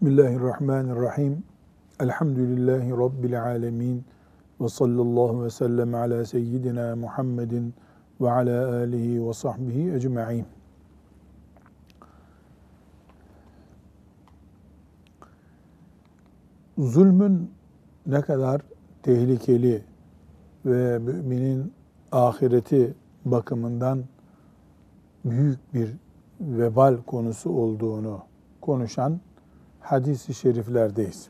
Bismillahirrahmanirrahim. Elhamdülillahi Rabbil alemin. Ve sallallahu ve sellem ala seyyidina Muhammedin ve ala alihi ve sahbihi ecma'in. Zulmün ne kadar tehlikeli ve müminin ahireti bakımından büyük bir vebal konusu olduğunu konuşan hadis-i şeriflerdeyiz.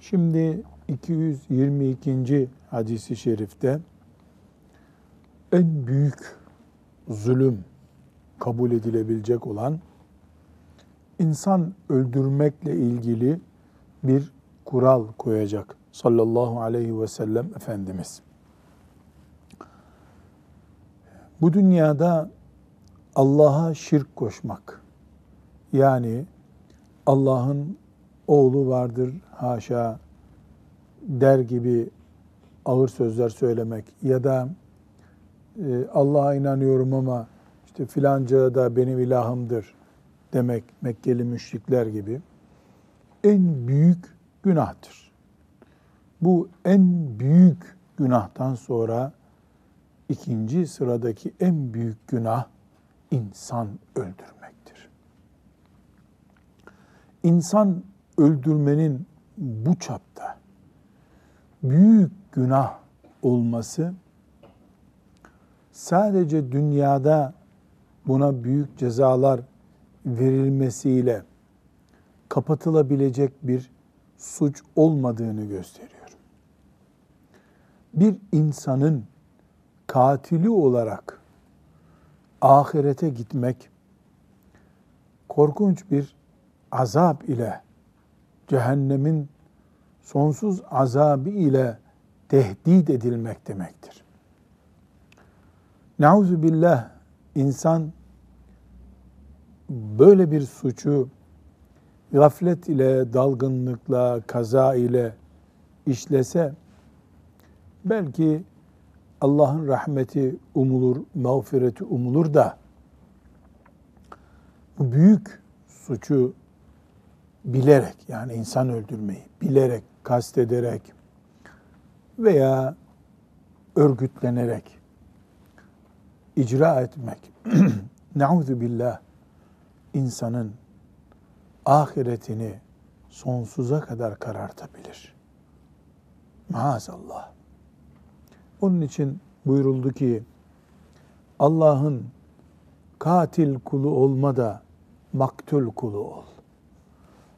Şimdi 222. hadisi şerifte en büyük zulüm kabul edilebilecek olan insan öldürmekle ilgili bir kural koyacak sallallahu aleyhi ve sellem Efendimiz. Bu dünyada Allah'a şirk koşmak, yani Allah'ın oğlu vardır haşa der gibi ağır sözler söylemek ya da e, Allah'a inanıyorum ama işte filanca da benim ilahımdır demek Mekkeli müşrikler gibi en büyük günahtır. Bu en büyük günahtan sonra ikinci sıradaki en büyük günah insan öldürmektir. İnsan öldürmenin bu çapta büyük günah olması sadece dünyada buna büyük cezalar verilmesiyle kapatılabilecek bir suç olmadığını gösteriyor. Bir insanın katili olarak ahirete gitmek korkunç bir azap ile cehennemin sonsuz azabı ile tehdit edilmek demektir. Nauzu billah insan böyle bir suçu gaflet ile, dalgınlıkla, kaza ile işlese belki Allah'ın rahmeti umulur, mağfireti umulur da bu büyük suçu bilerek yani insan öldürmeyi bilerek, kastederek veya örgütlenerek icra etmek nauzu billah insanın ahiretini sonsuza kadar karartabilir. Maazallah. Onun için buyuruldu ki Allah'ın katil kulu olma da maktul kulu ol.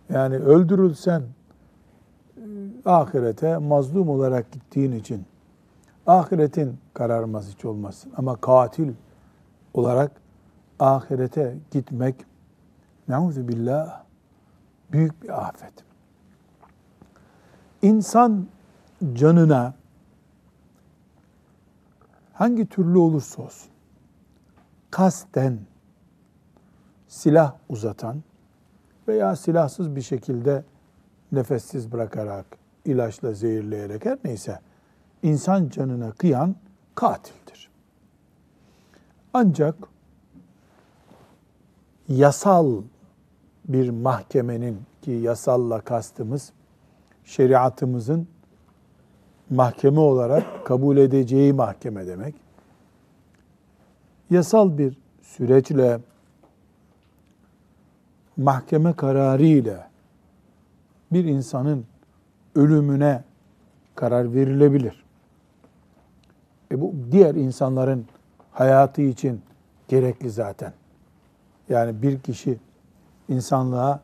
Yani öldürülsen e, ahirete mazlum olarak gittiğin için ahiretin kararmaz hiç olmasın. Ama katil olarak ahirete gitmek neuzu billah büyük bir afet. İnsan canına hangi türlü olursa olsun kasten silah uzatan veya silahsız bir şekilde nefessiz bırakarak, ilaçla zehirleyerek her neyse insan canına kıyan katildir. Ancak yasal bir mahkemenin ki yasalla kastımız şeriatımızın mahkeme olarak kabul edeceği mahkeme demek. Yasal bir süreçle mahkeme kararı ile bir insanın ölümüne karar verilebilir. E bu diğer insanların hayatı için gerekli zaten. Yani bir kişi insanlığa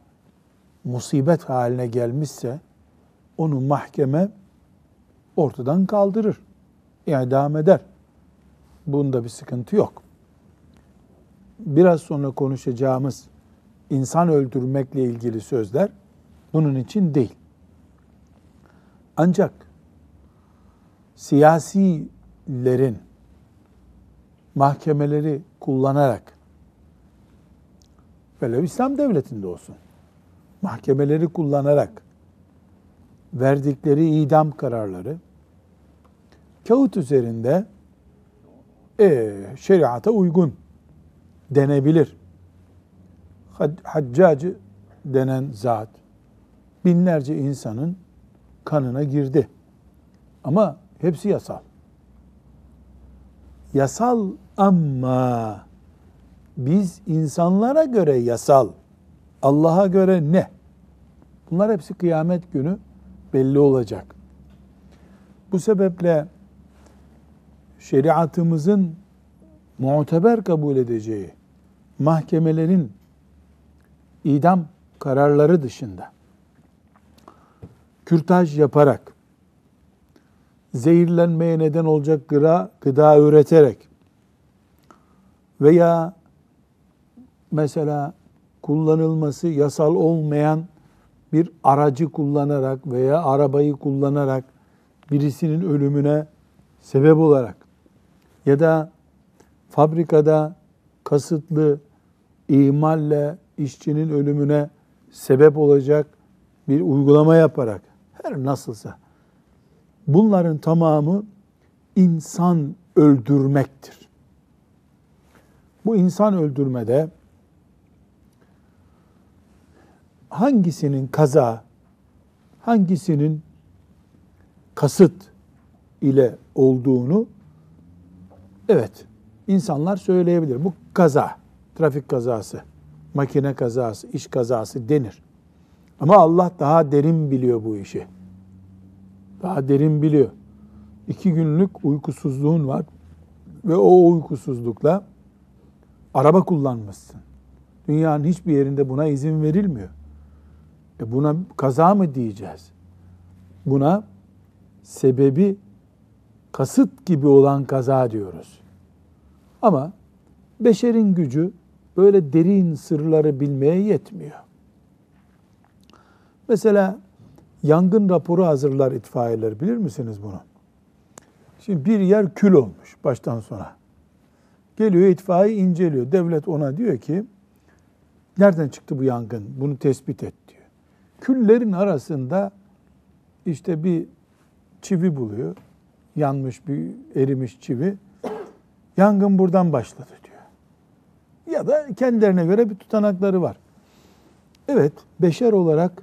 musibet haline gelmişse onu mahkeme ortadan kaldırır. Yani devam eder. Bunda bir sıkıntı yok. Biraz sonra konuşacağımız insan öldürmekle ilgili sözler bunun için değil. Ancak siyasilerin mahkemeleri kullanarak böyle İslam devletinde olsun mahkemeleri kullanarak verdikleri idam kararları kağıt üzerinde e, şeriata uygun denebilir. Haccacı denen zat binlerce insanın kanına girdi. Ama hepsi yasal. Yasal ama biz insanlara göre yasal, Allah'a göre ne? Bunlar hepsi kıyamet günü belli olacak. Bu sebeple şeriatımızın muteber kabul edeceği mahkemelerin idam kararları dışında kürtaj yaparak zehirlenmeye neden olacak gıda, gıda üreterek veya mesela kullanılması yasal olmayan bir aracı kullanarak veya arabayı kullanarak birisinin ölümüne sebep olarak ya da fabrikada kasıtlı ihmalle işçinin ölümüne sebep olacak bir uygulama yaparak her nasılsa bunların tamamı insan öldürmektir. Bu insan öldürmede hangisinin kaza, hangisinin kasıt ile olduğunu evet insanlar söyleyebilir. Bu kaza, trafik kazası, makine kazası, iş kazası denir. Ama Allah daha derin biliyor bu işi. Daha derin biliyor. İki günlük uykusuzluğun var ve o uykusuzlukla araba kullanmışsın. Dünyanın hiçbir yerinde buna izin verilmiyor. E buna kaza mı diyeceğiz? Buna sebebi kasıt gibi olan kaza diyoruz. Ama beşerin gücü böyle derin sırları bilmeye yetmiyor. Mesela yangın raporu hazırlar itfaiyeler bilir misiniz bunu? Şimdi bir yer kül olmuş baştan sona. Geliyor itfaiye inceliyor. Devlet ona diyor ki nereden çıktı bu yangın? Bunu tespit et diyor. Küllerin arasında işte bir çivi buluyor. Yanmış bir erimiş çivi. Yangın buradan başladı diyor. Ya da kendilerine göre bir tutanakları var. Evet, beşer olarak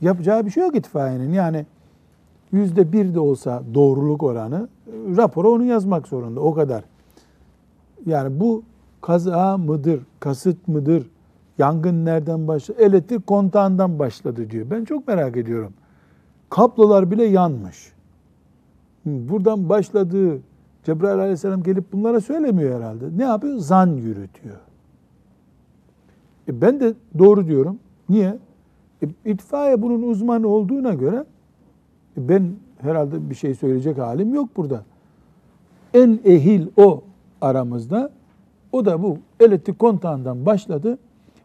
yapacağı bir şey yok itfaiyenin. Yani yüzde bir de olsa doğruluk oranı rapora onu yazmak zorunda. O kadar. Yani bu kaza mıdır, kasıt mıdır, yangın nereden başladı, elektrik kontağından başladı diyor. Ben çok merak ediyorum. Kablolar bile yanmış. Buradan başladığı Cebrail aleyhisselam gelip bunlara söylemiyor herhalde. Ne yapıyor? Zan yürütüyor. E ben de doğru diyorum. Niye? E, itfaiye bunun uzmanı olduğuna göre e ben herhalde bir şey söyleyecek halim yok burada. En ehil o aramızda. O da bu elektrik kontağından başladı.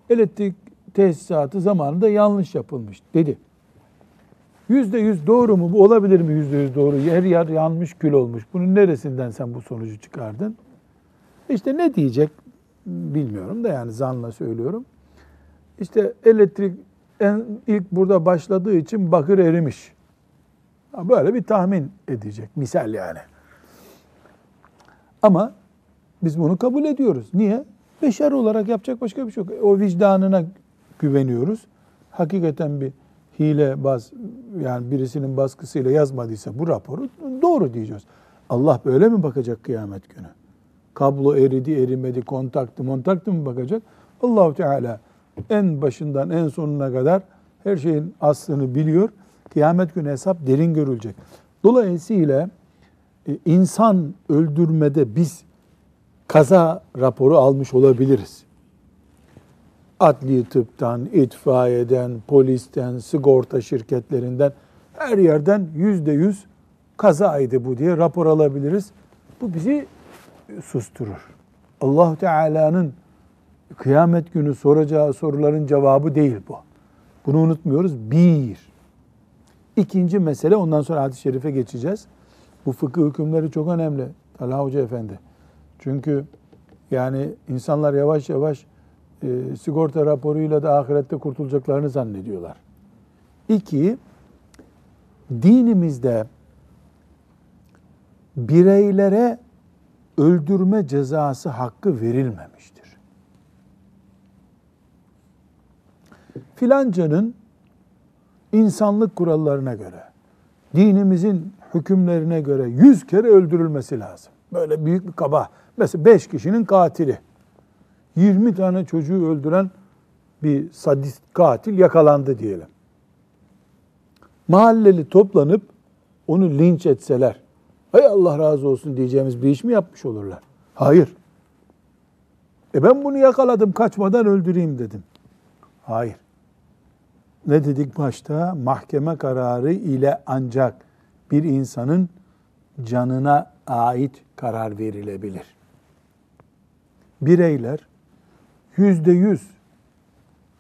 Elektrik tesisatı zamanında yanlış yapılmış dedi. Yüzde yüz doğru mu? Bu olabilir mi yüzde yüz doğru? Her yer yanmış kül olmuş. Bunun neresinden sen bu sonucu çıkardın? İşte ne diyecek bilmiyorum da yani zanla söylüyorum. İşte elektrik en ilk burada başladığı için bakır erimiş. Böyle bir tahmin edecek. Misal yani. Ama biz bunu kabul ediyoruz. Niye? Beşer olarak yapacak başka bir şey yok. O vicdanına güveniyoruz. Hakikaten bir hile baz yani birisinin baskısıyla yazmadıysa bu raporu doğru diyeceğiz. Allah böyle mi bakacak kıyamet günü? Kablo eridi, erimedi, kontaktı, montaktı mı bakacak? Allahu Teala en başından en sonuna kadar her şeyin aslını biliyor. Kıyamet günü hesap derin görülecek. Dolayısıyla e, insan öldürmede biz kaza raporu almış olabiliriz. Adli tıptan, itfaiyeden, polisten, sigorta şirketlerinden her yerden yüzde yüz kazaydı bu diye rapor alabiliriz. Bu bizi susturur. allah Teala'nın kıyamet günü soracağı soruların cevabı değil bu. Bunu unutmuyoruz. Bir. İkinci mesele ondan sonra hadis-i şerife geçeceğiz. Bu fıkıh hükümleri çok önemli Talha Hoca Efendi. Çünkü yani insanlar yavaş yavaş e, sigorta raporuyla da ahirette kurtulacaklarını zannediyorlar. İki, dinimizde bireylere öldürme cezası hakkı verilmemiştir. filancanın insanlık kurallarına göre, dinimizin hükümlerine göre yüz kere öldürülmesi lazım. Böyle büyük bir kaba. Mesela beş kişinin katili. 20 tane çocuğu öldüren bir sadist katil yakalandı diyelim. Mahalleli toplanıp onu linç etseler, hay Allah razı olsun diyeceğimiz bir iş mi yapmış olurlar? Hayır. E ben bunu yakaladım kaçmadan öldüreyim dedim. Hayır. Ne dedik başta? Mahkeme kararı ile ancak bir insanın canına ait karar verilebilir. Bireyler yüzde yüz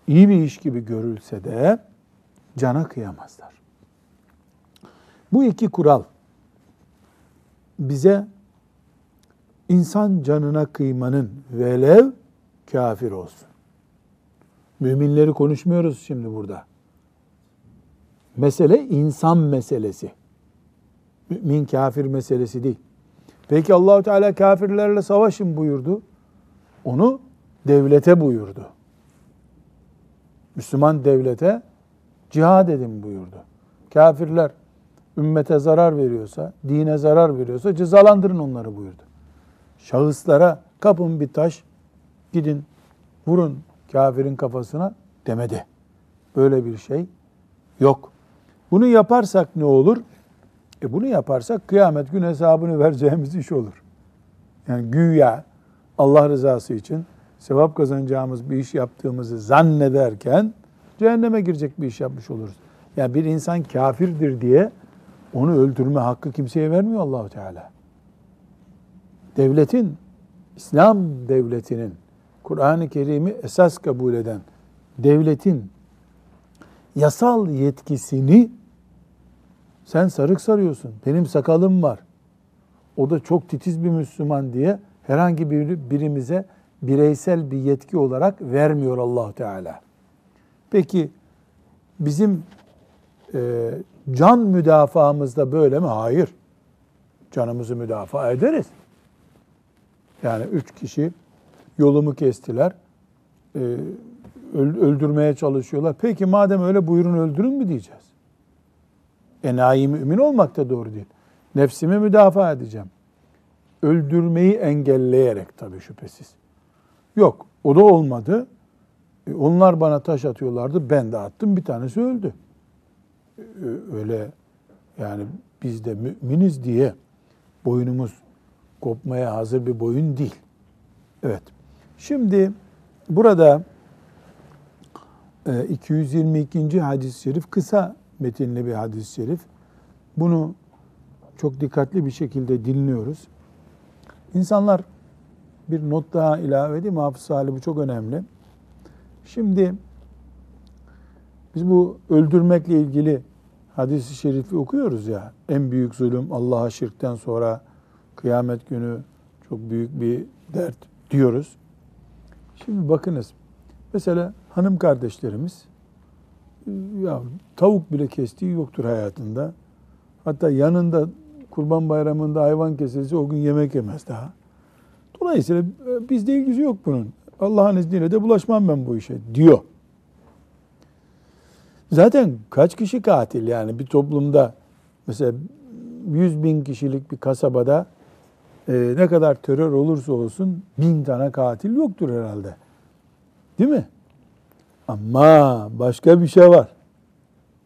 iyi bir iş gibi görülse de cana kıyamazlar. Bu iki kural bize insan canına kıymanın velev kafir olsun. Müminleri konuşmuyoruz şimdi burada. Mesele insan meselesi. Mümin kafir meselesi değil. Peki Allahu Teala kafirlerle savaşın buyurdu. Onu devlete buyurdu. Müslüman devlete cihad edin buyurdu. Kafirler ümmete zarar veriyorsa, dine zarar veriyorsa cezalandırın onları buyurdu. Şahıslara kapın bir taş, gidin vurun kafirin kafasına demedi. Böyle bir şey yok. Bunu yaparsak ne olur? E bunu yaparsak kıyamet gün hesabını vereceğimiz iş olur. Yani güya Allah rızası için sevap kazanacağımız bir iş yaptığımızı zannederken cehenneme girecek bir iş yapmış oluruz. Yani bir insan kafirdir diye onu öldürme hakkı kimseye vermiyor Allahu Teala. Devletin, İslam devletinin, Kur'an-ı Kerim'i esas kabul eden devletin yasal yetkisini sen sarık sarıyorsun, benim sakalım var, o da çok titiz bir Müslüman diye herhangi bir birimize bireysel bir yetki olarak vermiyor allah Teala. Peki bizim e, can müdafaamızda böyle mi? Hayır. Canımızı müdafaa ederiz. Yani üç kişi yolumu kestiler, e, öldürmeye çalışıyorlar. Peki madem öyle buyurun öldürün mü diyeceğiz? Enayi mümin olmak da doğru değil. Nefsimi müdafaa edeceğim. Öldürmeyi engelleyerek tabii şüphesiz. Yok, o da olmadı. E, onlar bana taş atıyorlardı, ben de attım, bir tanesi öldü. Öyle yani biz de müminiz diye boynumuz kopmaya hazır bir boyun değil. Evet. Şimdi burada 222. E, hadis-i şerif kısa metinli bir hadis-i şerif. Bunu çok dikkatli bir şekilde dinliyoruz. İnsanlar bir not daha ilave edeyim. Hafız Salih bu çok önemli. Şimdi biz bu öldürmekle ilgili hadisi şerifi okuyoruz ya. En büyük zulüm Allah'a şirkten sonra kıyamet günü çok büyük bir dert diyoruz. Şimdi bakınız. Mesela hanım kardeşlerimiz ya tavuk bile kestiği yoktur hayatında. Hatta yanında kurban bayramında hayvan kesilse o gün yemek yemez daha. Dolayısıyla e, bizde ilgisi yok bunun. Allah'ın izniyle de bulaşmam ben bu işe diyor. Zaten kaç kişi katil yani bir toplumda mesela 100 bin kişilik bir kasabada e, ne kadar terör olursa olsun bin tane katil yoktur herhalde. Değil mi? Ama başka bir şey var.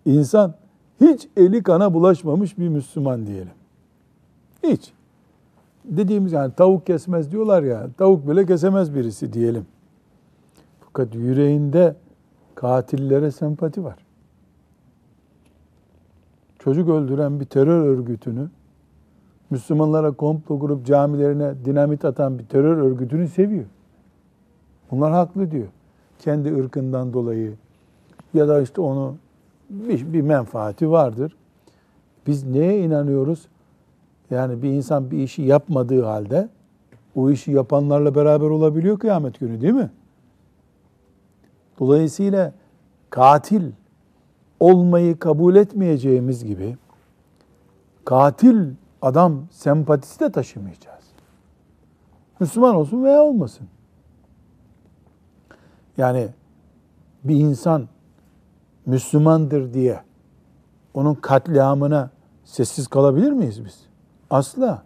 İnsan hiç eli kana bulaşmamış bir Müslüman diyelim. Hiç. Dediğimiz yani tavuk kesmez diyorlar ya, tavuk bile kesemez birisi diyelim. Fakat yüreğinde katillere sempati var. Çocuk öldüren bir terör örgütünü, Müslümanlara komplo kurup camilerine dinamit atan bir terör örgütünü seviyor. Bunlar haklı diyor. Kendi ırkından dolayı ya da işte onu bir, bir menfaati vardır. Biz neye inanıyoruz? Yani bir insan bir işi yapmadığı halde o işi yapanlarla beraber olabiliyor kıyamet günü değil mi? Dolayısıyla katil olmayı kabul etmeyeceğimiz gibi katil adam sempatisi de taşımayacağız. Müslüman olsun veya olmasın. Yani bir insan Müslümandır diye onun katliamına sessiz kalabilir miyiz biz? Asla.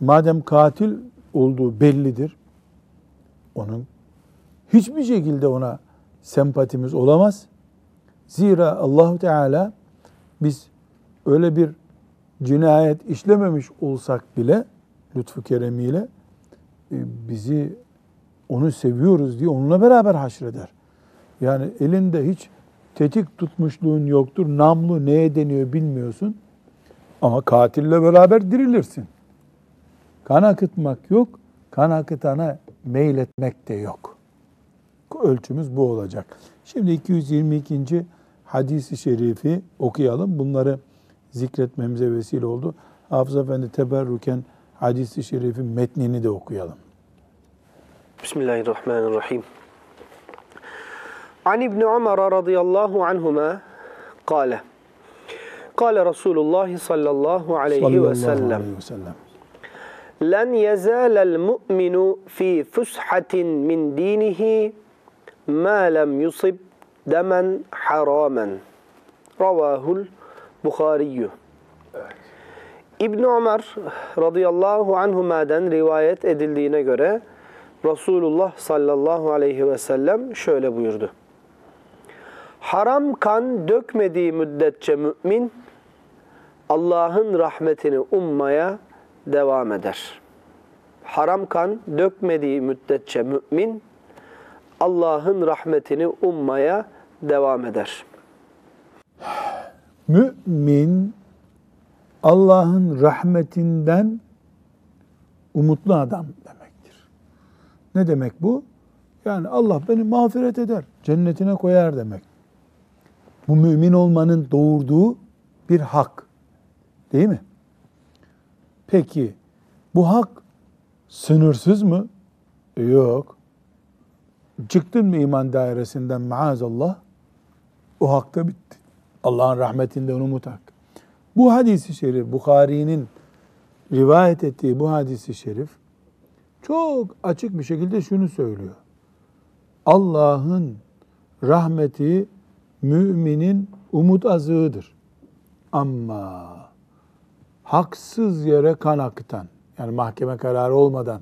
Madem katil olduğu bellidir, onun hiçbir şekilde ona sempatimiz olamaz. Zira Allahu Teala biz öyle bir cinayet işlememiş olsak bile lütfu keremiyle e, bizi onu seviyoruz diye onunla beraber haşreder. Yani elinde hiç tetik tutmuşluğun yoktur. Namlu neye deniyor bilmiyorsun. Ama katille beraber dirilirsin. Kan akıtmak yok. Kan akıtana meyletmek de yok. Ölçümüz bu olacak. Şimdi 222 hadisi şerifi okuyalım. Bunları zikretmemize vesile oldu. Hafız Efendi teberruken hadisi şerifin metnini de okuyalım. Bismillahirrahmanirrahim. An İbni Ömer radıyallahu anhuma kâle. Kâle Resulullah sallallahu aleyhi ve sellem. aleyhi ve sellem. لن يزال المؤمن في فسحة من دينه ما لم يصب demen haramen. Ravahul Bukhariyyü. Evet. ibn Ömer radıyallahu anhuma'den rivayet edildiğine göre Resulullah sallallahu aleyhi ve sellem şöyle buyurdu. Haram kan dökmediği müddetçe mümin Allah'ın rahmetini ummaya devam eder. Haram kan dökmediği müddetçe mümin Allah'ın rahmetini ummaya devam eder. Mümin Allah'ın rahmetinden umutlu adam demektir. Ne demek bu? Yani Allah beni mağfiret eder, cennetine koyar demek. Bu mümin olmanın doğurduğu bir hak. Değil mi? Peki bu hak sınırsız mı? Yok. Çıktın mı iman dairesinden maazallah o hakta bitti. Allah'ın rahmetinden umut hak. Bu hadisi şerif, Bukhari'nin rivayet ettiği bu hadisi şerif çok açık bir şekilde şunu söylüyor. Allah'ın rahmeti müminin umut azığıdır. Ama haksız yere kan akıtan, yani mahkeme kararı olmadan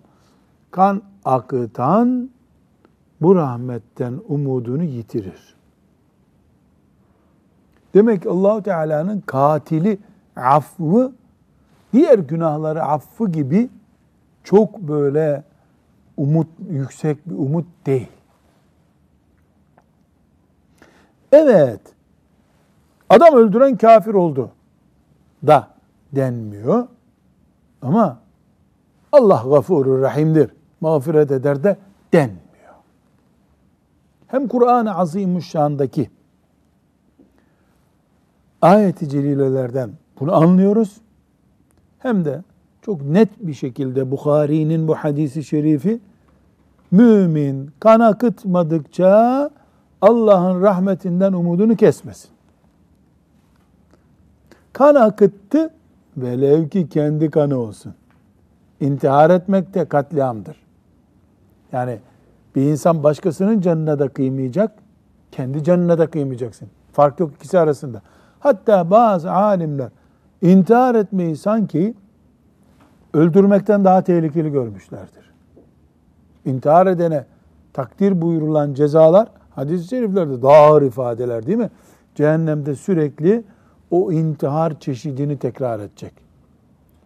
kan akıtan bu rahmetten umudunu yitirir. Demek Allahu Teala'nın katili affı diğer günahları affı gibi çok böyle umut yüksek bir umut değil. Evet. Adam öldüren kafir oldu da denmiyor. Ama Allah gafurur rahimdir. Mağfiret eder de denmiyor. Hem Kur'an-ı Azimuşşan'daki ayet-i celilelerden bunu anlıyoruz. Hem de çok net bir şekilde Bukhari'nin bu hadisi şerifi mümin kan akıtmadıkça Allah'ın rahmetinden umudunu kesmesin. Kan akıttı velev ki kendi kanı olsun. İntihar etmek de katliamdır. Yani bir insan başkasının canına da kıymayacak, kendi canına da kıymayacaksın. Fark yok ikisi arasında. Hatta bazı alimler intihar etmeyi sanki öldürmekten daha tehlikeli görmüşlerdir. İntihar edene takdir buyurulan cezalar hadis-i şeriflerde daha ağır ifadeler değil mi? Cehennemde sürekli o intihar çeşidini tekrar edecek.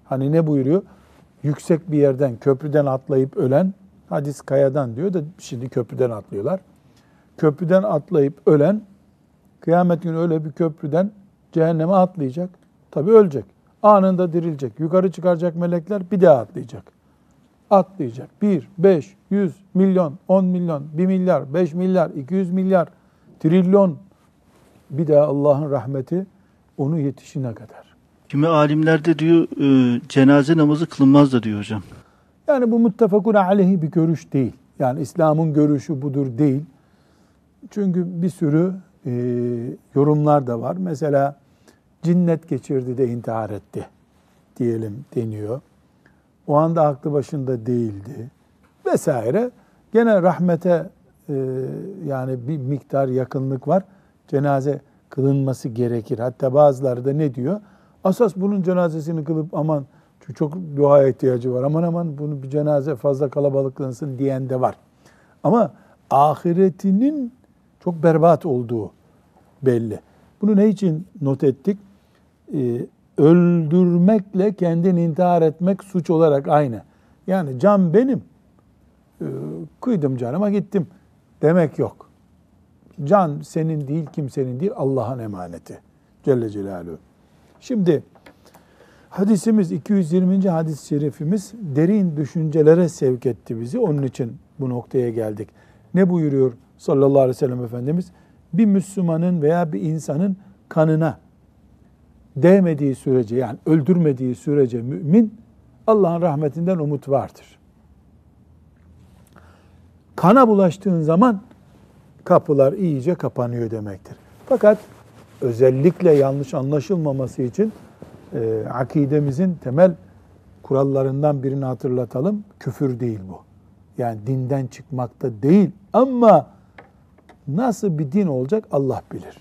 Hani ne buyuruyor? Yüksek bir yerden, köprüden atlayıp ölen, hadis kayadan diyor da şimdi köprüden atlıyorlar. Köprüden atlayıp ölen, kıyamet günü öyle bir köprüden cehenneme atlayacak. Tabi ölecek. Anında dirilecek. Yukarı çıkaracak melekler bir daha atlayacak. Atlayacak. Bir, beş, yüz, milyon, on milyon, bir milyar, beş milyar, iki yüz milyar, trilyon. Bir daha Allah'ın rahmeti onu yetişine kadar. Kimi alimlerde diyor e, cenaze namazı kılınmaz da diyor hocam. Yani bu muttefakun aleyhi bir görüş değil. Yani İslam'ın görüşü budur değil. Çünkü bir sürü e, yorumlar da var. Mesela cinnet geçirdi de intihar etti diyelim deniyor. O anda aklı başında değildi vesaire. Gene rahmete e, yani bir miktar yakınlık var. Cenaze kılınması gerekir. Hatta bazıları da ne diyor? Asas bunun cenazesini kılıp aman çok dua ihtiyacı var. Aman aman bunu bir cenaze fazla kalabalık kılınsın diyen de var. Ama ahiretinin çok berbat olduğu belli. Bunu ne için not ettik? Ee, öldürmekle kendini intihar etmek suç olarak aynı. Yani can benim. Ee, kıydım canıma gittim demek yok. Can senin değil, kimsenin değil, Allah'ın emaneti. Celle Celaluhu. Şimdi hadisimiz 220. hadis-i şerifimiz derin düşüncelere sevk etti bizi. Onun için bu noktaya geldik. Ne buyuruyor sallallahu aleyhi ve sellem Efendimiz? Bir Müslümanın veya bir insanın kanına değmediği sürece yani öldürmediği sürece mümin Allah'ın rahmetinden umut vardır. Kana bulaştığın zaman kapılar iyice kapanıyor demektir. Fakat özellikle yanlış anlaşılmaması için e, akidemizin temel kurallarından birini hatırlatalım. Küfür değil bu. Yani dinden çıkmakta değil ama nasıl bir din olacak Allah bilir.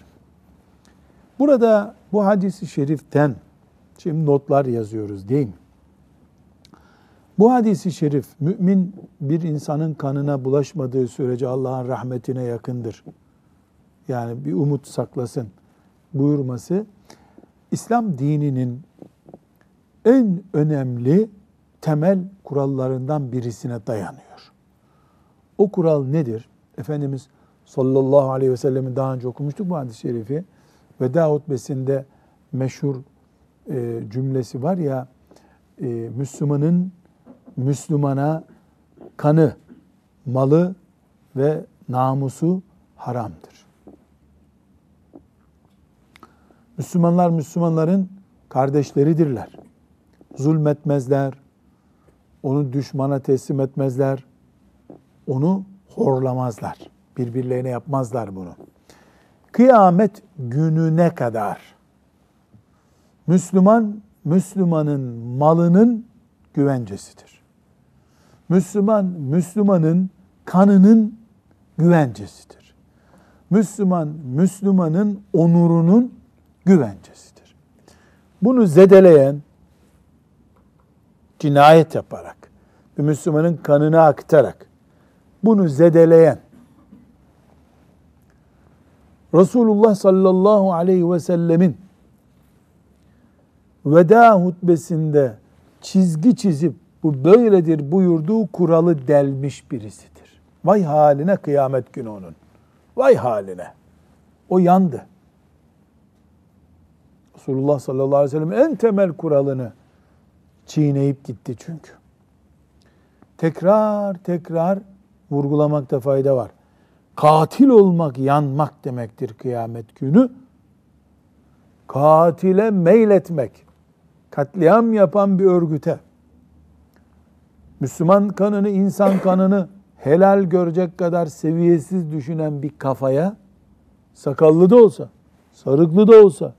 Burada bu hadisi şeriften şimdi notlar yazıyoruz değil mi? Bu hadisi şerif mümin bir insanın kanına bulaşmadığı sürece Allah'ın rahmetine yakındır. Yani bir umut saklasın buyurması İslam dininin en önemli temel kurallarından birisine dayanıyor. O kural nedir? Efendimiz sallallahu aleyhi ve sellemin daha önce okumuştuk bu hadis-i şerifi. Veda hutbesinde meşhur e, cümlesi var ya, e, Müslümanın Müslümana kanı, malı ve namusu haramdır. Müslümanlar Müslümanların kardeşleridirler. Zulmetmezler, onu düşmana teslim etmezler, onu horlamazlar. Birbirlerine yapmazlar bunu. Kıyamet gününe kadar Müslüman, Müslümanın malının güvencesidir. Müslüman, Müslümanın kanının güvencesidir. Müslüman, Müslümanın onurunun güvencesidir. Bunu zedeleyen, cinayet yaparak, bir Müslümanın kanını aktarak, bunu zedeleyen, Resulullah sallallahu aleyhi ve sellemin veda hutbesinde çizgi çizip bu böyledir buyurduğu kuralı delmiş birisidir. Vay haline kıyamet günü onun. Vay haline. O yandı. Resulullah sallallahu aleyhi ve sellem en temel kuralını çiğneyip gitti çünkü. Tekrar tekrar vurgulamakta fayda var. Katil olmak yanmak demektir kıyamet günü. Katile meyletmek, katliam yapan bir örgüte, Müslüman kanını, insan kanını helal görecek kadar seviyesiz düşünen bir kafaya, sakallı da olsa, sarıklı da olsa,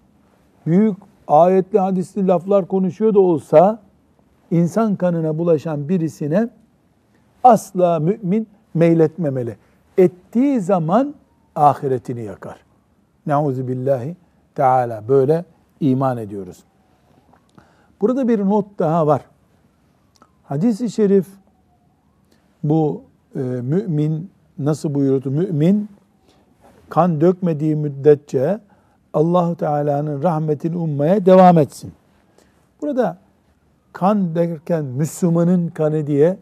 büyük ayetli hadisli laflar konuşuyor da olsa, insan kanına bulaşan birisine asla mümin meyletmemeli. Ettiği zaman ahiretini yakar. Nauzu billahi Teala böyle iman ediyoruz. Burada bir not daha var. Hadis-i şerif bu e, mümin nasıl buyurdu? Mümin kan dökmediği müddetçe Allahu Teala'nın rahmetini ummaya devam etsin. Burada kan derken Müslümanın kanı diye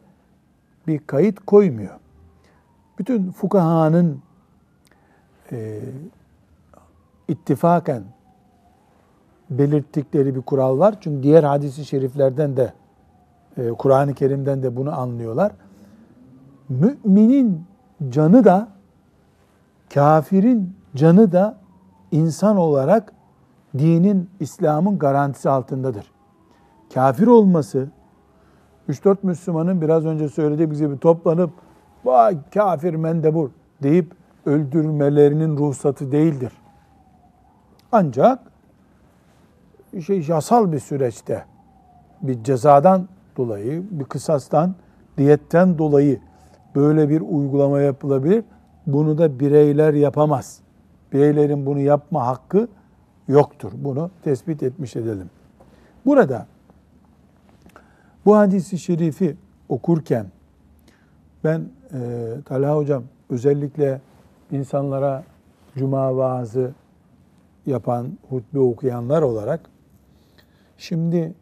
bir kayıt koymuyor. Bütün fukahanın e, ittifaken belirttikleri bir kural var. Çünkü diğer hadisi şeriflerden de e, Kur'an-ı Kerim'den de bunu anlıyorlar. Müminin canı da kafirin canı da insan olarak dinin, İslam'ın garantisi altındadır. Kafir olması, 3-4 Müslümanın biraz önce söylediğimiz gibi toplanıp vay kafir mendebur deyip öldürmelerinin ruhsatı değildir. Ancak şey yasal bir süreçte bir cezadan dolayı, bir kısastan, diyetten dolayı böyle bir uygulama yapılabilir. bunu da bireyler yapamaz. Bireylerin bunu yapma hakkı yoktur. Bunu tespit etmiş edelim. Burada bu hadisi şerifi okurken ben e, Talha Hocam özellikle insanlara cuma vaazı yapan, hutbe okuyanlar olarak şimdi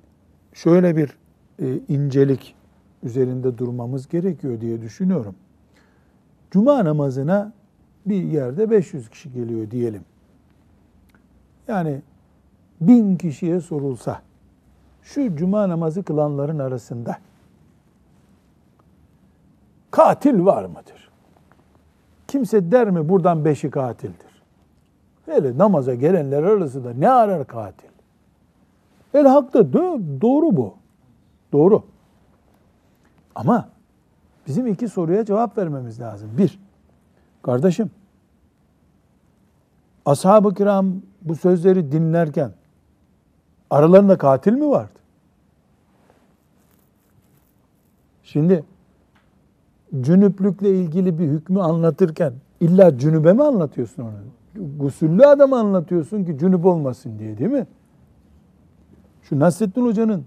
şöyle bir e, incelik üzerinde durmamız gerekiyor diye düşünüyorum. Cuma namazına bir yerde 500 kişi geliyor diyelim. Yani bin kişiye sorulsa şu cuma namazı kılanların arasında katil var mıdır? Kimse der mi buradan beşi katildir? Hele namaza gelenler arasında ne arar katil? El hakta doğru bu. Doğru. Ama bizim iki soruya cevap vermemiz lazım. Bir, kardeşim, ashab-ı kiram bu sözleri dinlerken aralarında katil mi vardı? Şimdi cünüplükle ilgili bir hükmü anlatırken illa cünübe mi anlatıyorsun onu? Gusüllü adamı anlatıyorsun ki cünüp olmasın diye değil mi? Şu Nasrettin Hoca'nın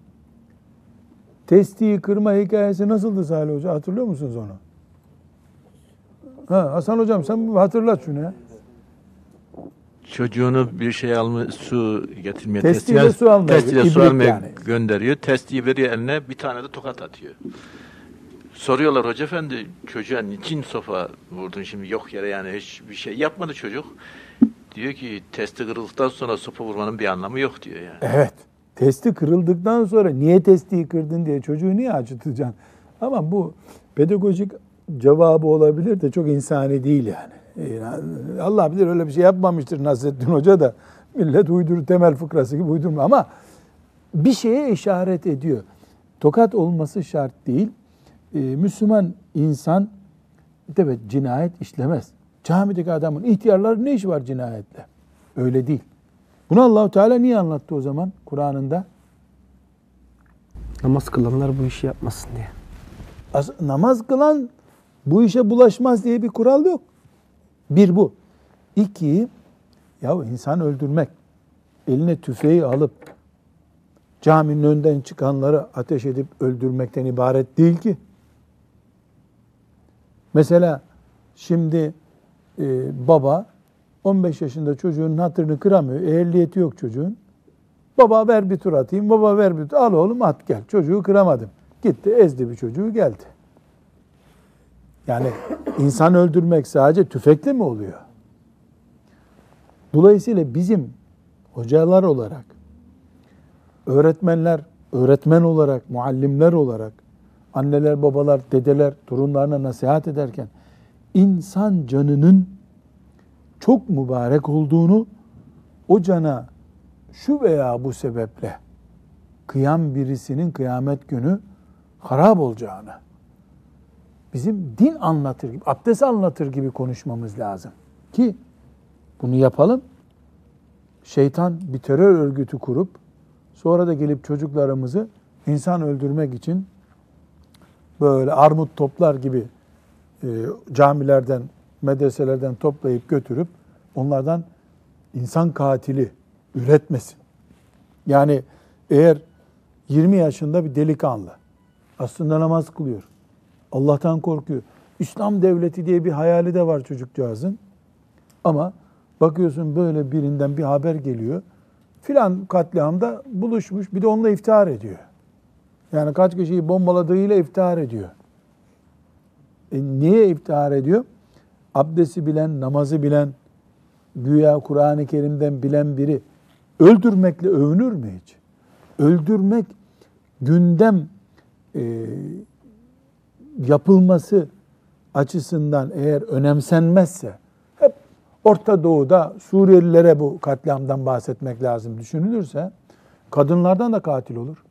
testiyi kırma hikayesi nasıldı Salih Hoca? Hatırlıyor musunuz onu? Ha, Hasan Hocam sen hatırlat şunu ya. Çocuğunu bir şey alma su getirmeye Testiyle testiye- su almaya, testiyle su almaya yani. gönderiyor. Testiyi veriyor eline bir tane de tokat atıyor. Soruyorlar hoca efendi çocuğa niçin sofa vurdun şimdi yok yere yani hiçbir şey yapmadı çocuk. Diyor ki testi kırıldıktan sonra sopa vurmanın bir anlamı yok diyor yani. Evet. Testi kırıldıktan sonra niye testiyi kırdın diye çocuğu niye acıtacaksın? Ama bu pedagojik cevabı olabilir de çok insani değil yani. Yani Allah bilir öyle bir şey yapmamıştır Nasrettin Hoca da. Millet uydur temel fıkrası gibi uydurma ama bir şeye işaret ediyor. Tokat olması şart değil. Ee, Müslüman insan evet cinayet işlemez. Camideki adamın ihtiyarlar ne işi var cinayetle? Öyle değil. Bunu Allahu Teala niye anlattı o zaman Kur'an'ında? Namaz kılanlar bu işi yapmasın diye. As- namaz kılan bu işe bulaşmaz diye bir kural yok. Bir bu. İki, ya insan öldürmek, eline tüfeği alıp caminin önünden çıkanları ateş edip öldürmekten ibaret değil ki. Mesela şimdi e, baba 15 yaşında çocuğun hatırını kıramıyor. Ehliyeti yok çocuğun. Baba ver bir tur atayım. Baba ver bir tur. Al oğlum at gel. Çocuğu kıramadım. Gitti ezdi bir çocuğu geldi. Yani insan öldürmek sadece tüfekle mi oluyor? Dolayısıyla bizim hocalar olarak, öğretmenler, öğretmen olarak, muallimler olarak, anneler, babalar, dedeler torunlarına nasihat ederken insan canının çok mübarek olduğunu, o cana şu veya bu sebeple kıyam birisinin kıyamet günü harap olacağını, bizim din anlatır gibi, abdest anlatır gibi konuşmamız lazım. Ki bunu yapalım. Şeytan bir terör örgütü kurup sonra da gelip çocuklarımızı insan öldürmek için böyle armut toplar gibi e, camilerden, medreselerden toplayıp götürüp onlardan insan katili üretmesin. Yani eğer 20 yaşında bir delikanlı aslında namaz kılıyor. Allah'tan korkuyor. İslam devleti diye bir hayali de var çocukcağızın. Ama bakıyorsun böyle birinden bir haber geliyor. Filan katliamda buluşmuş bir de onunla iftihar ediyor. Yani kaç kişiyi bombaladığıyla iftihar ediyor. E niye iftihar ediyor? Abdesti bilen, namazı bilen, güya Kur'an-ı Kerim'den bilen biri öldürmekle övünür mü hiç? Öldürmek gündem e, yapılması açısından eğer önemsenmezse hep Orta Doğu'da Suriyelilere bu katliamdan bahsetmek lazım düşünülürse kadınlardan da katil olur.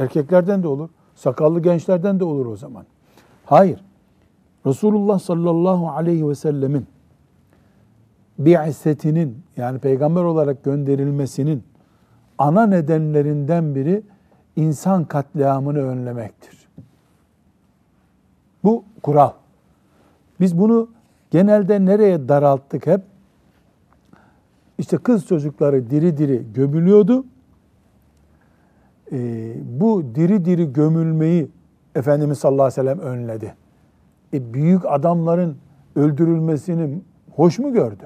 Erkeklerden de olur. Sakallı gençlerden de olur o zaman. Hayır. Resulullah sallallahu aleyhi ve sellemin bi'setinin yani peygamber olarak gönderilmesinin ana nedenlerinden biri insan katliamını önlemektir. Bu kural. Biz bunu genelde nereye daralttık hep? İşte kız çocukları diri diri gömülüyordu. Ee, bu diri diri gömülmeyi Efendimiz sallallahu aleyhi ve sellem önledi. E, büyük adamların öldürülmesini hoş mu gördü?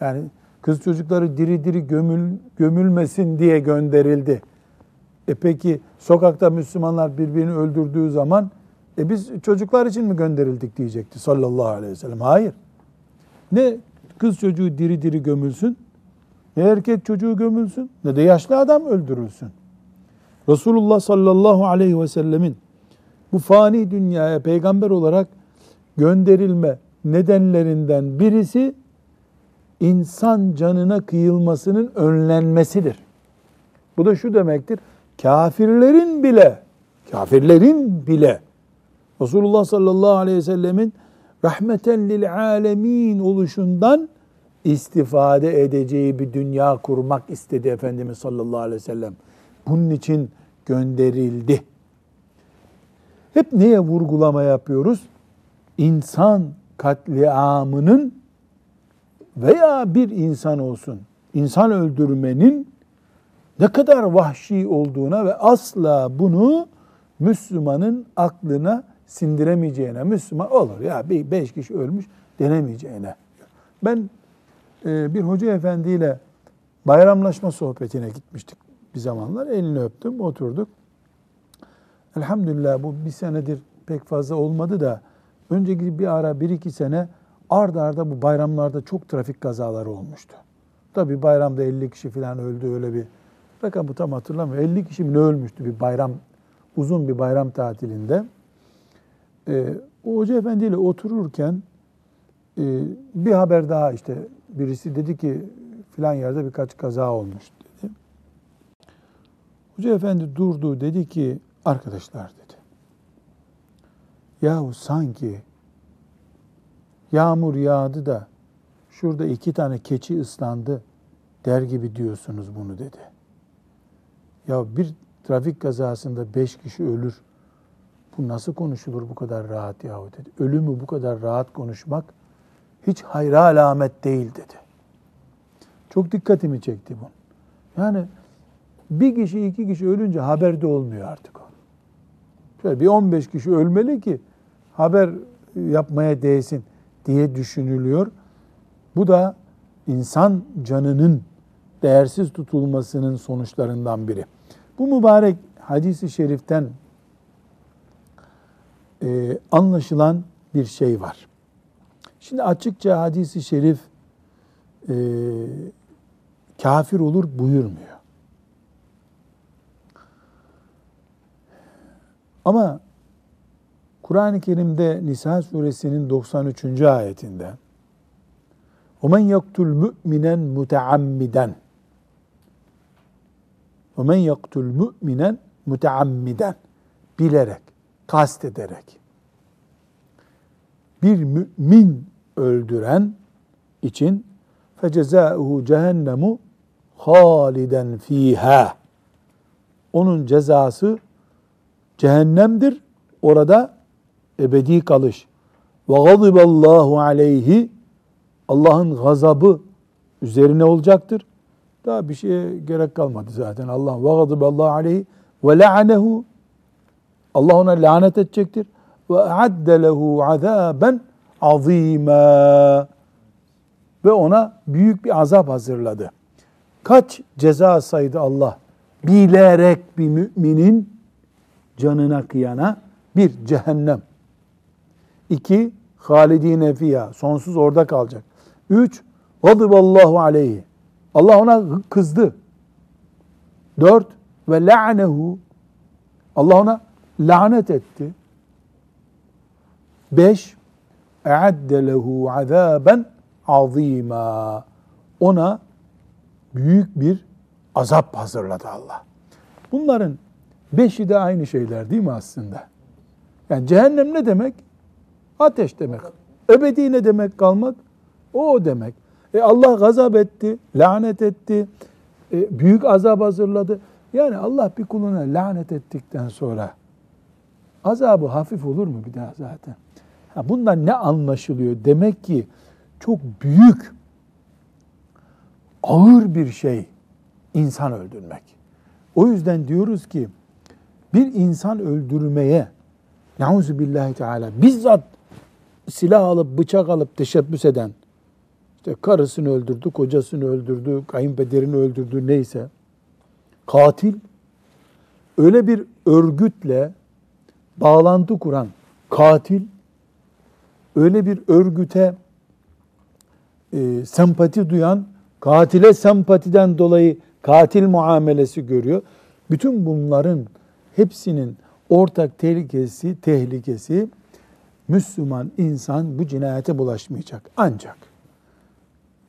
Yani kız çocukları diri diri gömül, gömülmesin diye gönderildi. E peki sokakta Müslümanlar birbirini öldürdüğü zaman e biz çocuklar için mi gönderildik diyecekti sallallahu aleyhi ve sellem. Hayır. Ne kız çocuğu diri diri gömülsün, ne erkek çocuğu gömülsün, ne de yaşlı adam öldürülsün. Resulullah sallallahu aleyhi ve sellemin bu fani dünyaya peygamber olarak gönderilme nedenlerinden birisi insan canına kıyılmasının önlenmesidir. Bu da şu demektir. Kafirlerin bile, kafirlerin bile Resulullah sallallahu aleyhi ve sellemin rahmeten lil alemin oluşundan istifade edeceği bir dünya kurmak istedi Efendimiz sallallahu aleyhi ve sellem. Bunun için gönderildi. Hep neye vurgulama yapıyoruz? İnsan katliamının veya bir insan olsun, insan öldürmenin ne kadar vahşi olduğuna ve asla bunu Müslümanın aklına sindiremeyeceğine, Müslüman olur ya bir beş kişi ölmüş denemeyeceğine. Ben e, bir hoca efendiyle bayramlaşma sohbetine gitmiştik bir zamanlar. Elini öptüm, oturduk. Elhamdülillah bu bir senedir pek fazla olmadı da önceki bir ara bir iki sene ard arda bu bayramlarda çok trafik kazaları olmuştu. Tabi bayramda 50 kişi falan öldü öyle bir rakamı tam hatırlamıyorum. 50 kişi mi ne ölmüştü bir bayram uzun bir bayram tatilinde. Ee, o hoca efendiyle otururken e, bir haber daha işte birisi dedi ki filan yerde birkaç kaza olmuş. Hoca efendi durdu dedi ki arkadaşlar dedi. Yahu sanki yağmur yağdı da şurada iki tane keçi ıslandı der gibi diyorsunuz bunu dedi. Ya bir trafik kazasında beş kişi ölür. Bu nasıl konuşulur bu kadar rahat yahu dedi. Ölümü bu kadar rahat konuşmak hiç hayra alamet değil dedi. Çok dikkatimi çekti bu. Yani bir kişi iki kişi ölünce haberde olmuyor artık o. Şöyle bir 15 kişi ölmeli ki haber yapmaya değsin diye düşünülüyor. Bu da insan canının değersiz tutulmasının sonuçlarından biri. Bu mübarek hadisi şeriften e, anlaşılan bir şey var. Şimdi açıkça hadisi şerif e, kafir olur buyurmuyor. Ama Kur'an-ı Kerim'de Nisa suresinin 93. ayetinde وَمَنْ يَقْتُلْ مُؤْمِنًا مُتَعَمِّدًا وَمَنْ يَقْتُلْ مُؤْمِنًا مُتَعَمِّدًا bilerek, kast ederek bir mümin öldüren için فَجَزَاؤُهُ cehennemu haliden fiha. Onun cezası cehennemdir. Orada ebedi kalış. Ve gaziballahu aleyhi Allah'ın gazabı üzerine olacaktır. Daha bir şeye gerek kalmadı zaten. Allah ve gaziballahu aleyhi ve la'nehu Allah ona lanet edecektir. Ve adde lehu azaben azîmâ ve ona büyük bir azap hazırladı. Kaç ceza saydı Allah? Bilerek bir müminin canına kıyana bir cehennem. İki, halidine fiyâ, sonsuz orada kalacak. Üç, gadiballahu aleyhi. Allah ona kızdı. Dört, ve la'nehu. Allah ona lanet etti. Beş, e'adde lehu azaben azîmâ. Ona büyük bir azap hazırladı Allah. Bunların beşi de aynı şeyler değil mi aslında? Yani cehennem ne demek? Ateş demek. Ebedi ne demek kalmak? O demek. E Allah gazap etti, lanet etti, e büyük azap hazırladı. Yani Allah bir kuluna lanet ettikten sonra azabı hafif olur mu bir daha zaten? Ha, bundan ne anlaşılıyor? Demek ki çok büyük, ağır bir şey insan öldürmek. O yüzden diyoruz ki bir insan öldürmeye Nauzu billahi teala bizzat silah alıp bıçak alıp teşebbüs eden işte karısını öldürdü, kocasını öldürdü, kayınpederini öldürdü neyse katil öyle bir örgütle bağlantı kuran katil öyle bir örgüte e, sempati duyan katile sempatiden dolayı katil muamelesi görüyor. Bütün bunların hepsinin ortak tehlikesi, tehlikesi Müslüman insan bu cinayete bulaşmayacak. Ancak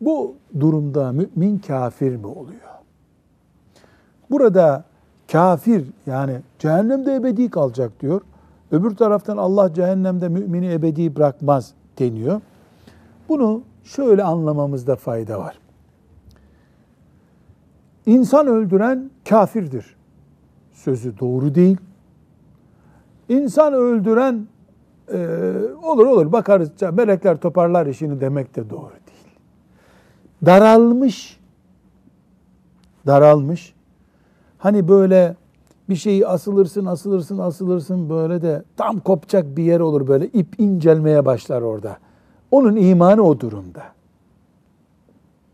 bu durumda mümin kafir mi oluyor? Burada kafir yani cehennemde ebedi kalacak diyor. Öbür taraftan Allah cehennemde mümini ebedi bırakmaz deniyor. Bunu şöyle anlamamızda fayda var. İnsan öldüren kafirdir. Sözü doğru değil. İnsan öldüren e, olur olur bakarız melekler toparlar işini demek de doğru değil. Daralmış, daralmış. Hani böyle bir şeyi asılırsın, asılırsın, asılırsın böyle de tam kopacak bir yer olur böyle ip incelmeye başlar orada. Onun imanı o durumda.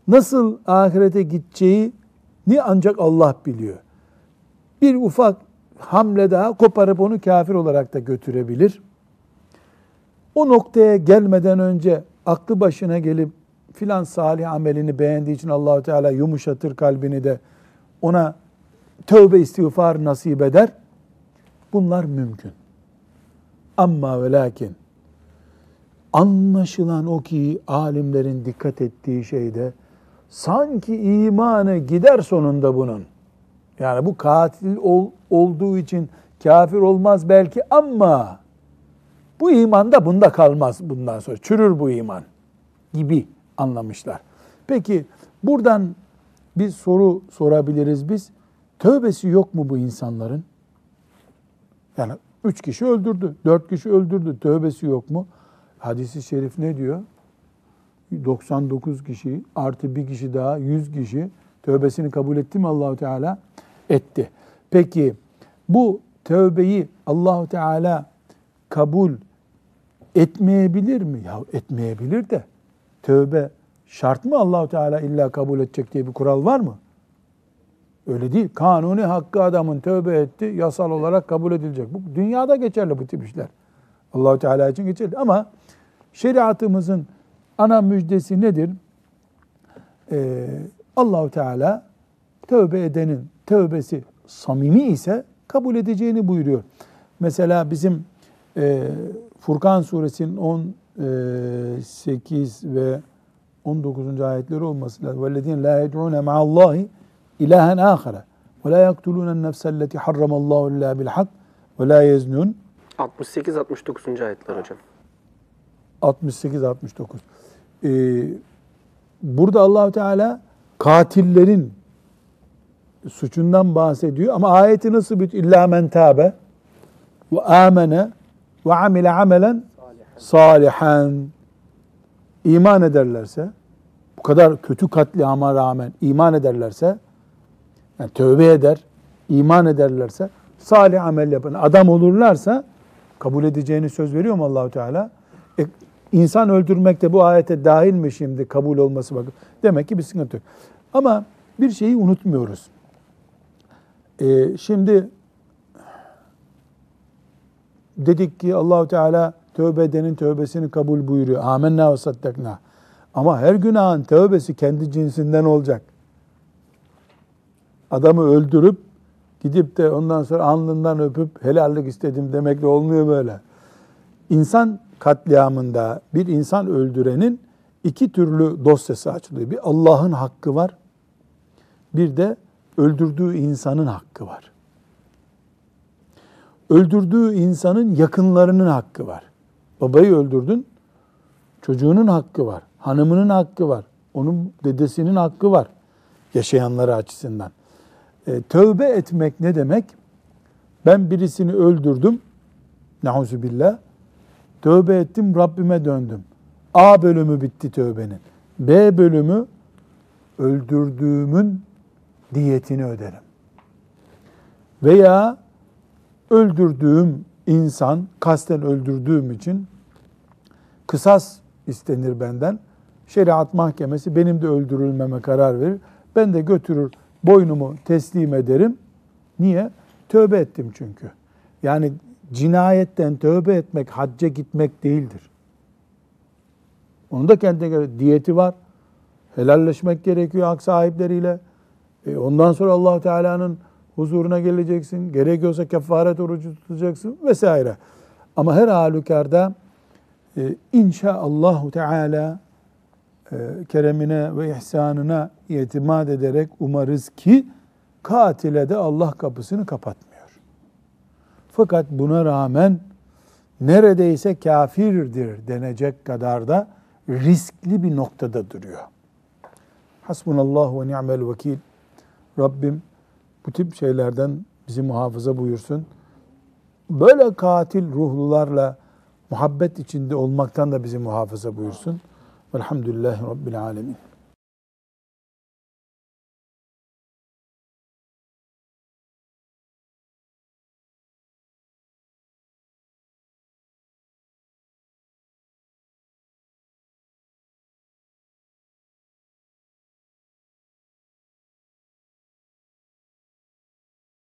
Nasıl ahirete gideceği ni ancak Allah biliyor. Bir ufak hamle daha koparıp onu kafir olarak da götürebilir. O noktaya gelmeden önce aklı başına gelip filan salih amelini beğendiği için Allahu Teala yumuşatır kalbini de ona tövbe istiğfar nasip eder. Bunlar mümkün. Ama ve lakin anlaşılan o ki alimlerin dikkat ettiği şeyde sanki imanı gider sonunda bunun. Yani bu katil ol, olduğu için kafir olmaz belki ama bu iman da bunda kalmaz bundan sonra. Çürür bu iman gibi anlamışlar. Peki buradan bir soru sorabiliriz biz. Tövbesi yok mu bu insanların? Yani üç kişi öldürdü, dört kişi öldürdü. Tövbesi yok mu? Hadisi şerif ne diyor? 99 kişi artı bir kişi daha 100 kişi tövbesini kabul etti mi Allahu Teala? Etti. Peki bu tövbeyi Allahu Teala kabul etmeyebilir mi? Ya etmeyebilir de tövbe şart mı Allahu Teala illa kabul edecek diye bir kural var mı? Öyle değil. Kanuni hakkı adamın tövbe etti, yasal olarak kabul edilecek. Bu dünyada geçerli bu tip işler. Allahu Teala için geçerli ama şeriatımızın ana müjdesi nedir? Ee, Allahu Teala tövbe edenin tövbesi samimi ise kabul edeceğini buyuruyor. Mesela bizim e, Furkan suresinin 18 ve 19. ayetleri olması lazım. وَالَّذ۪ينَ لَا يَدْعُونَ مَعَ اللّٰهِ ilahen ahire ve la yaktulun nefselleti harramallahu illa bil hak ve la yeznun 68 69. ayetler hocam. 68 69. Ee, burada Allahu Teala katillerin suçundan bahsediyor ama ayeti nasıl bitiyor? İlla men tabe ve amene ve amile amelen salihan iman ederlerse bu kadar kötü katliama rağmen iman ederlerse yani tövbe eder, iman ederlerse, salih amel yapan adam olurlarsa kabul edeceğini söz veriyor mu Allahu Teala? E, insan öldürmek de bu ayete dahil mi şimdi kabul olması bakın. Demek ki bir sıkıntı yok. Ama bir şeyi unutmuyoruz. Ee, şimdi dedik ki Allahu Teala tövbe edenin tövbesini kabul buyuruyor. Amenna ve saddakna. Ama her günahın tövbesi kendi cinsinden olacak adamı öldürüp gidip de ondan sonra alnından öpüp helallik istedim demekle olmuyor böyle. İnsan katliamında bir insan öldürenin iki türlü dosyası açılıyor. Bir Allah'ın hakkı var. Bir de öldürdüğü insanın hakkı var. Öldürdüğü insanın yakınlarının hakkı var. Babayı öldürdün, çocuğunun hakkı var. Hanımının hakkı var. Onun dedesinin hakkı var. Yaşayanları açısından. E, tövbe etmek ne demek? Ben birisini öldürdüm. Nauzubillah. Tövbe ettim, Rabbime döndüm. A bölümü bitti tövbenin. B bölümü öldürdüğümün diyetini öderim. Veya öldürdüğüm insan, kasten öldürdüğüm için kısas istenir benden. Şeriat mahkemesi benim de öldürülmeme karar verir. Ben de götürür boynumu teslim ederim. Niye? Tövbe ettim çünkü. Yani cinayetten tövbe etmek hacca gitmek değildir. Onun da kendine göre diyeti var. Helalleşmek gerekiyor hak sahipleriyle. E ondan sonra allah Teala'nın huzuruna geleceksin. Gerekiyorsa kefaret orucu tutacaksın vesaire. Ama her halükarda e, inşaallahu Teala e, keremine ve ihsanına itimat ederek umarız ki katile de Allah kapısını kapatmıyor. Fakat buna rağmen neredeyse kafirdir denecek kadar da riskli bir noktada duruyor. Hasbunallahu ve ni'mel vekil. Rabbim bu tip şeylerden bizi muhafaza buyursun. Böyle katil ruhlularla muhabbet içinde olmaktan da bizi muhafaza buyursun. Velhamdülillahi Rabbil alemin.